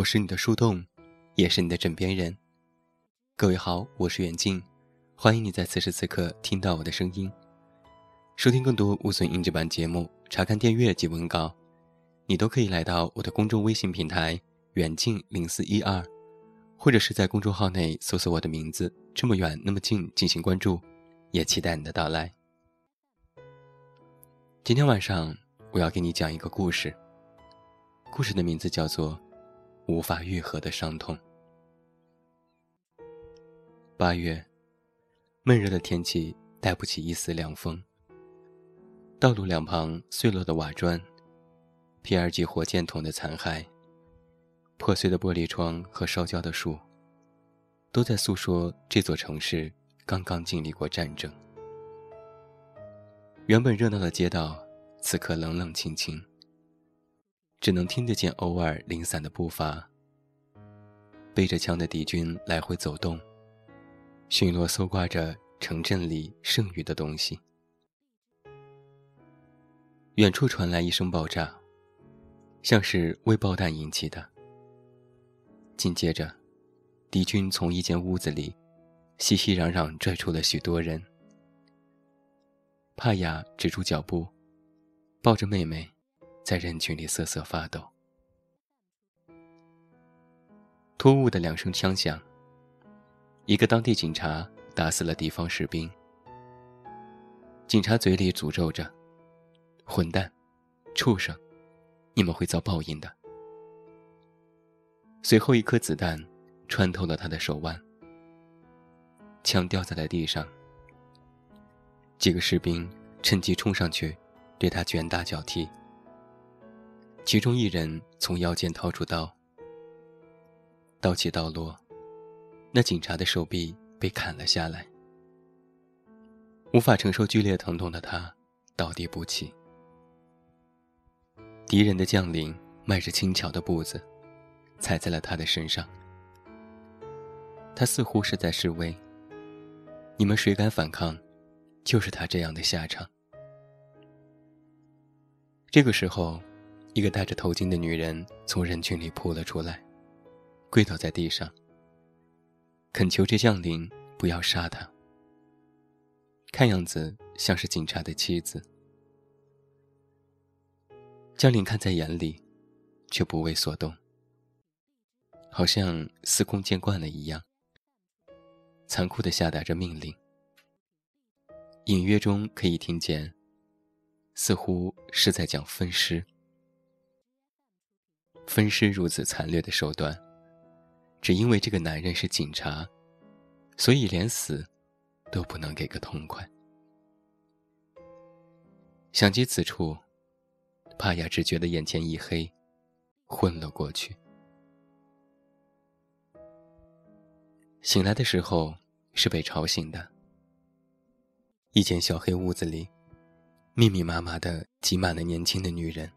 我是你的树洞，也是你的枕边人。各位好，我是远近，欢迎你在此时此刻听到我的声音。收听更多无损音质版节目，查看电阅及文稿，你都可以来到我的公众微信平台“远近零四一二”，或者是在公众号内搜索我的名字“这么远那么近”进行关注，也期待你的到来。今天晚上我要给你讲一个故事，故事的名字叫做。无法愈合的伤痛。八月，闷热的天气带不起一丝凉风。道路两旁碎落的瓦砖，P 二级火箭筒的残骸，破碎的玻璃窗和烧焦的树，都在诉说这座城市刚刚经历过战争。原本热闹的街道，此刻冷冷清清。只能听得见偶尔零散的步伐。背着枪的敌军来回走动，巡逻搜刮着城镇里剩余的东西。远处传来一声爆炸，像是未爆弹引起的。紧接着，敌军从一间屋子里熙熙攘攘拽出了许多人。帕雅止住脚步，抱着妹妹。在人群里瑟瑟发抖。突兀的两声枪响，一个当地警察打死了敌方士兵。警察嘴里诅咒着：“混蛋，畜生，你们会遭报应的。”随后，一颗子弹穿透了他的手腕，枪掉在了地上。几个士兵趁机冲上去，对他拳打脚踢。其中一人从腰间掏出刀，刀起刀落，那警察的手臂被砍了下来。无法承受剧烈疼痛的他倒地不起。敌人的将领迈着轻巧的步子，踩在了他的身上。他似乎是在示威：“你们谁敢反抗，就是他这样的下场。”这个时候。一个戴着头巾的女人从人群里扑了出来，跪倒在地上，恳求这将领不要杀他。看样子像是警察的妻子。将领看在眼里，却不为所动，好像司空见惯了一样，残酷的下达着命令。隐约中可以听见，似乎是在讲分尸。分尸如此惨烈的手段，只因为这个男人是警察，所以连死都不能给个痛快。想及此处，帕雅只觉得眼前一黑，昏了过去。醒来的时候是被吵醒的，一间小黑屋子里，密密麻麻的挤满了年轻的女人。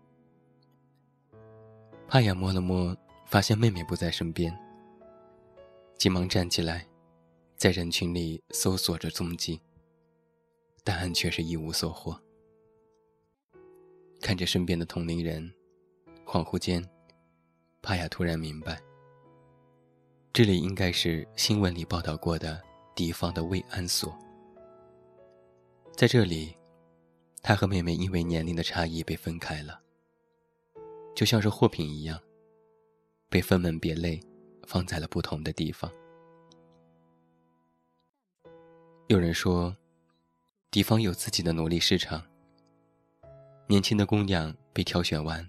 帕雅摸了摸，发现妹妹不在身边，急忙站起来，在人群里搜索着踪迹。答案却是一无所获。看着身边的同龄人，恍惚间，帕雅突然明白，这里应该是新闻里报道过的敌方的慰安所。在这里，他和妹妹因为年龄的差异被分开了。就像是货品一样，被分门别类放在了不同的地方。有人说，敌方有自己的奴隶市场。年轻的姑娘被挑选完，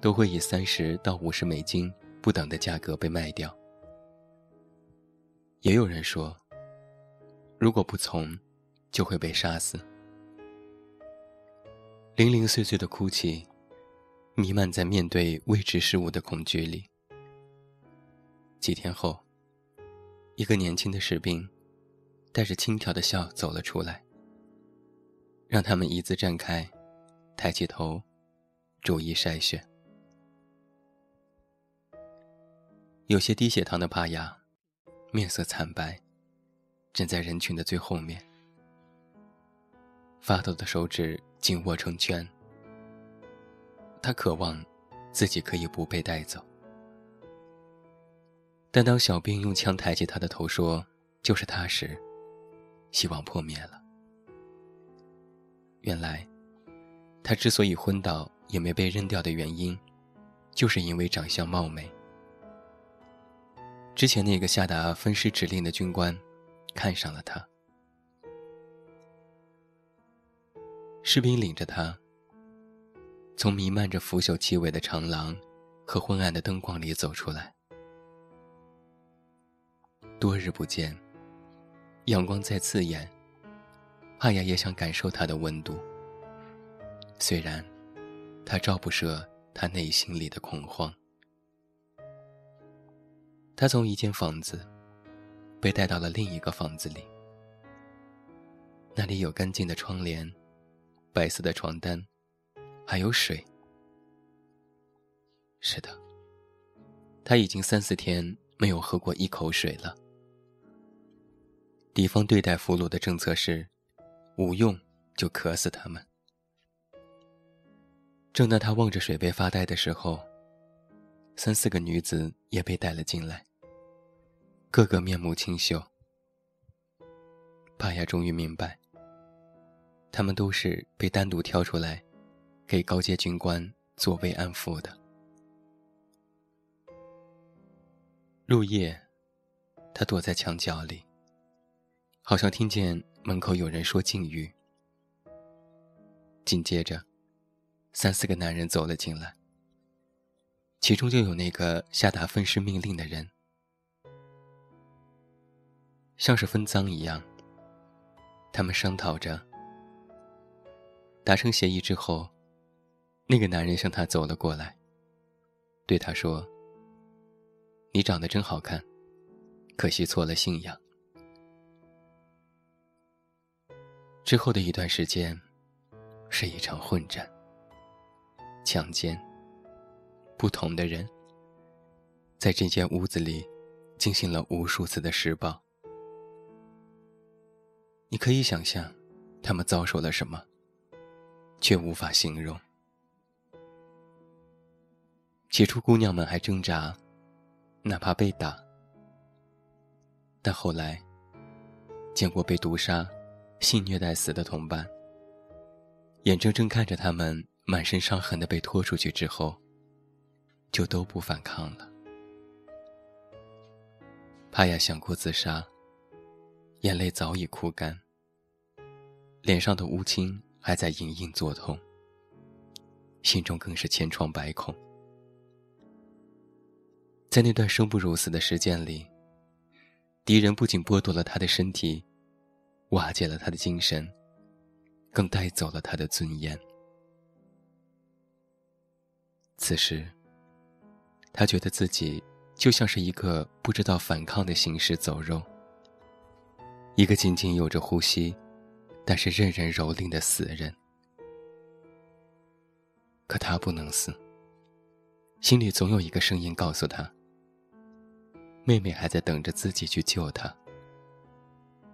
都会以三十到五十美金不等的价格被卖掉。也有人说，如果不从，就会被杀死。零零碎碎的哭泣。弥漫在面对未知事物的恐惧里。几天后，一个年轻的士兵带着轻佻的笑走了出来，让他们一字站开，抬起头，逐一筛选。有些低血糖的帕雅，面色惨白，站在人群的最后面，发抖的手指紧握成拳。他渴望自己可以不被带走，但当小兵用枪抬起他的头说：“就是他时”，希望破灭了。原来，他之所以昏倒也没被扔掉的原因，就是因为长相貌美。之前那个下达分尸指令的军官，看上了他。士兵领着他，从弥漫着腐朽气味的长廊和昏暗的灯光里走出来。多日不见，阳光再刺眼，帕雅也想感受它的温度。虽然，它照不射他内心里的恐慌。他从一间房子被带到了另一个房子里，那里有干净的窗帘、白色的床单，还有水。是的，他已经三四天没有喝过一口水了。敌方对待俘虏的政策是，无用就渴死他们。正当他望着水杯发呆的时候。三四个女子也被带了进来，个个面目清秀。巴雅终于明白，他们都是被单独挑出来，给高阶军官做慰安妇的。入夜，他躲在墙角里，好像听见门口有人说禁语。紧接着，三四个男人走了进来。其中就有那个下达分尸命令的人，像是分赃一样。他们商讨着，达成协议之后，那个男人向他走了过来，对他说：“你长得真好看，可惜错了信仰。”之后的一段时间，是一场混战、强奸。不同的人，在这间屋子里进行了无数次的施暴。你可以想象，他们遭受了什么，却无法形容。起初，姑娘们还挣扎，哪怕被打；但后来，见过被毒杀、性虐待死的同伴，眼睁睁看着他们满身伤痕的被拖出去之后。就都不反抗了。帕亚想过自杀，眼泪早已哭干，脸上的乌青还在隐隐作痛，心中更是千疮百孔。在那段生不如死的时间里，敌人不仅剥夺了他的身体，瓦解了他的精神，更带走了他的尊严。此时。他觉得自己就像是一个不知道反抗的行尸走肉，一个仅仅有着呼吸，但是任人蹂躏的死人。可他不能死，心里总有一个声音告诉他：妹妹还在等着自己去救他。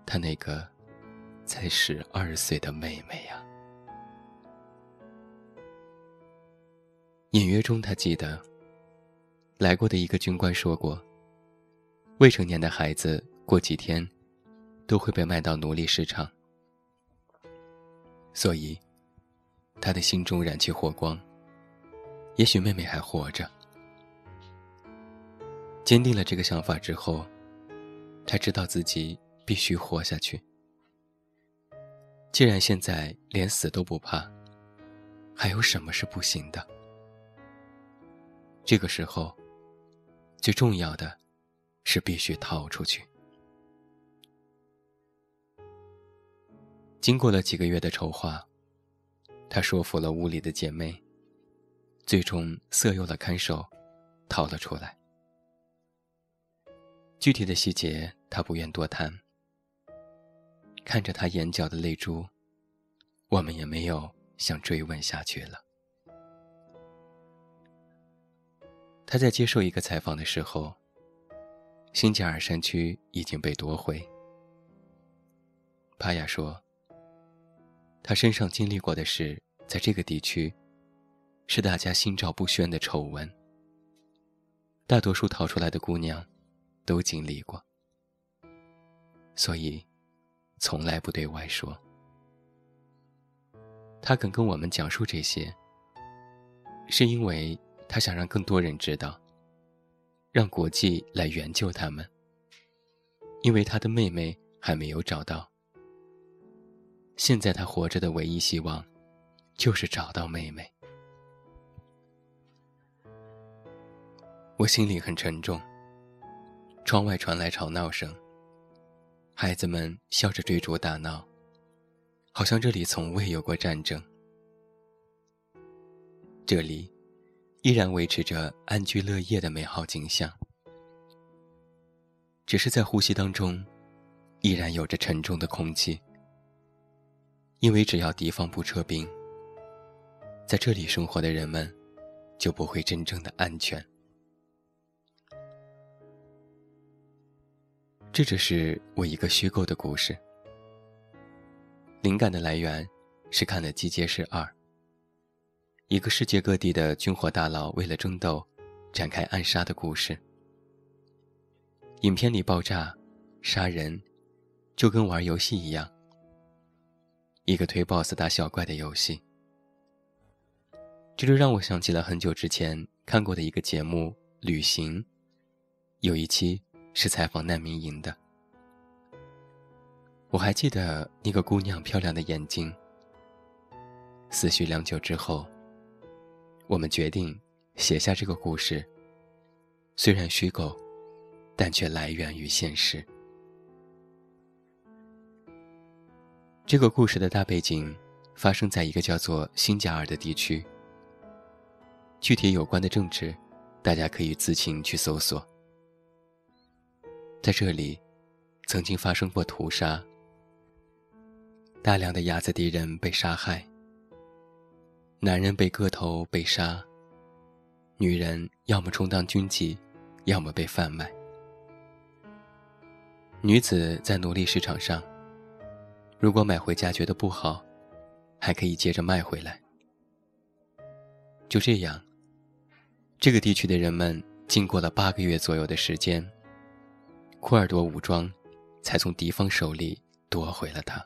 他那个才十二岁的妹妹呀。隐约中，他记得。来过的一个军官说过：“未成年的孩子过几天，都会被卖到奴隶市场。”所以，他的心中燃起火光。也许妹妹还活着。坚定了这个想法之后，他知道自己必须活下去。既然现在连死都不怕，还有什么是不行的？这个时候。最重要的，是必须逃出去。经过了几个月的筹划，他说服了屋里的姐妹，最终色诱了看守，逃了出来。具体的细节他不愿多谈。看着他眼角的泪珠，我们也没有想追问下去了。他在接受一个采访的时候，新加尔山区已经被夺回。帕亚说：“他身上经历过的事，在这个地区，是大家心照不宣的丑闻。大多数逃出来的姑娘，都经历过，所以从来不对外说。他肯跟我们讲述这些，是因为他想让更多人知道，让国际来援救他们，因为他的妹妹还没有找到。现在他活着的唯一希望，就是找到妹妹。我心里很沉重。窗外传来吵闹声。孩子们笑着追逐打闹，好像这里从未有过战争。这里依然维持着安居乐业的美好景象，只是在呼吸当中，依然有着沉重的空气。因为只要敌方不撤兵，在这里生活的人们就不会真正的安全。这只是我一个虚构的故事，灵感的来源是看了《机械师二》，一个世界各地的军火大佬为了争斗，展开暗杀的故事。影片里爆炸、杀人，就跟玩游戏一样，一个推 BOSS 打小怪的游戏。这就让我想起了很久之前看过的一个节目《旅行》，有一期。是采访难民营的。我还记得那个姑娘漂亮的眼睛。思绪良久之后，我们决定写下这个故事。虽然虚构，但却来源于现实。这个故事的大背景发生在一个叫做新加尔的地区。具体有关的政治，大家可以自行去搜索。在这里，曾经发生过屠杀，大量的雅兹迪人被杀害，男人被割头被杀，女人要么充当军妓，要么被贩卖。女子在奴隶市场上，如果买回家觉得不好，还可以接着卖回来。就这样，这个地区的人们经过了八个月左右的时间。库尔多武装才从敌方手里夺回了他。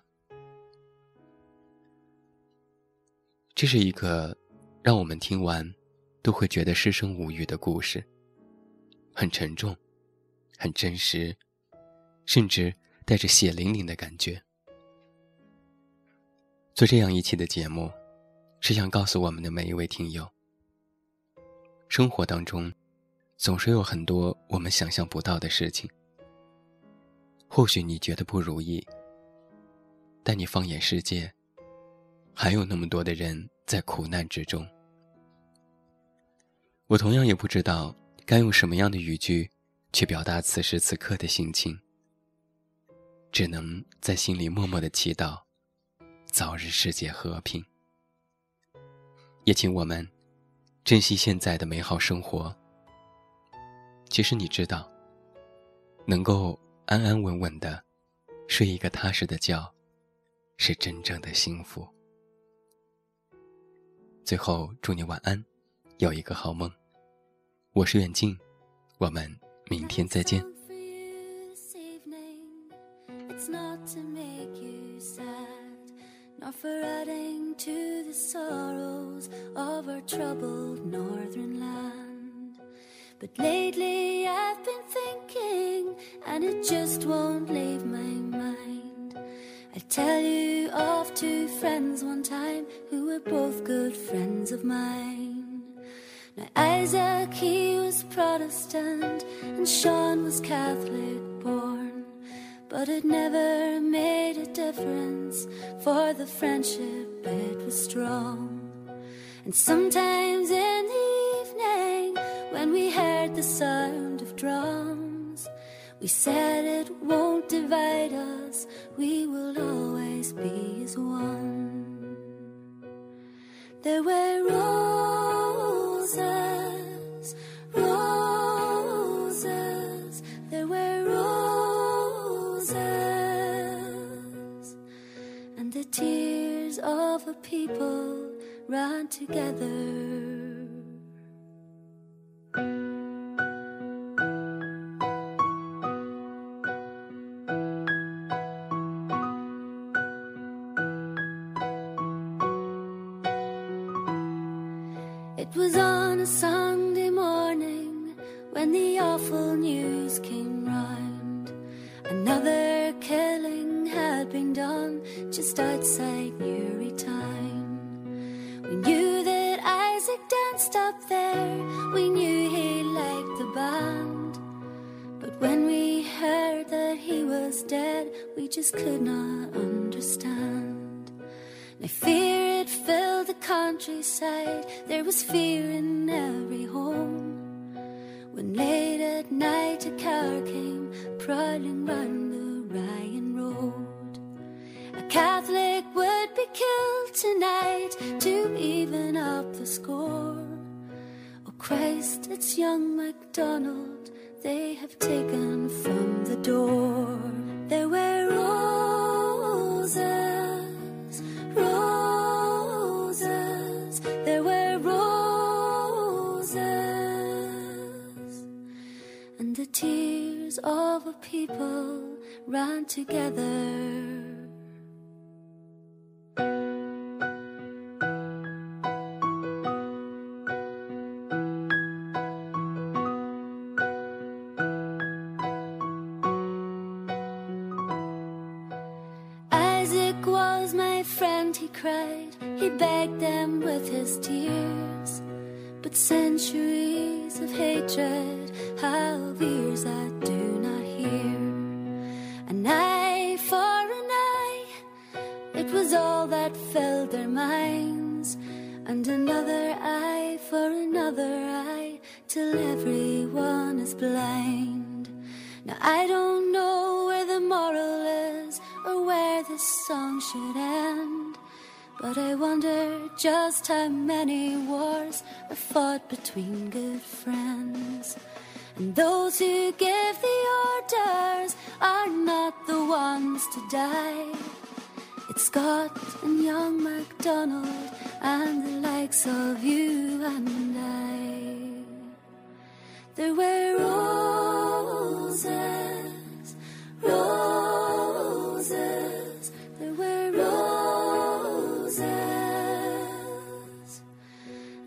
这是一个让我们听完都会觉得失声无语的故事，很沉重，很真实，甚至带着血淋淋的感觉。做这样一期的节目，是想告诉我们的每一位听友：生活当中总是有很多我们想象不到的事情。或许你觉得不如意，但你放眼世界，还有那么多的人在苦难之中。我同样也不知道该用什么样的语句去表达此时此刻的心情，只能在心里默默的祈祷，早日世界和平。也请我们珍惜现在的美好生活。其实你知道，能够。安安稳稳的睡一个踏实的觉，是真正的幸福。最后，祝你晚安，有一个好梦。我是远近，我们明天再见。But lately I've been thinking, and it just won't leave my mind. I tell you of two friends one time who were both good friends of mine. Now Isaac, he was Protestant, and Sean was Catholic born. But it never made a difference, for the friendship, it was strong. And sometimes in when we heard the sound of drums. We said it won't divide us, we will always be as one. There were roses, roses, there were roses, and the tears of a people ran together. Sunday morning when the awful news came round. Another killing had been done just outside Newry town. We knew that Isaac danced up there, we knew he liked the band. But when we heard that he was dead, we just could not understand. Now fear it filled the countryside, there was fear in every home. When late at night a car came prowling round the Ryan Road. A Catholic would be killed tonight to even up the score. Oh Christ, it's young MacDonald they have taken from the door. There were roses, tears of people ran together. Isaac was my friend, he cried. He begged them with his tears. But centuries of hatred have ears that was all that filled their minds. And another eye for another eye, till everyone is blind. Now I don't know where the moral is or where this song should end. But I wonder just how many wars are fought between good friends. And those who give the orders are not the ones to die. It's Scott and young MacDonald and the likes of you and I. There were roses, roses, there were roses,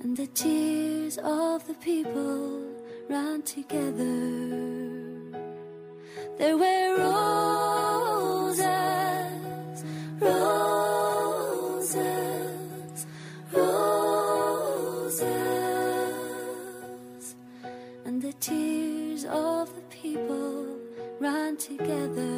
and the tears of the people ran together. There were roses. and the tears of the people run together.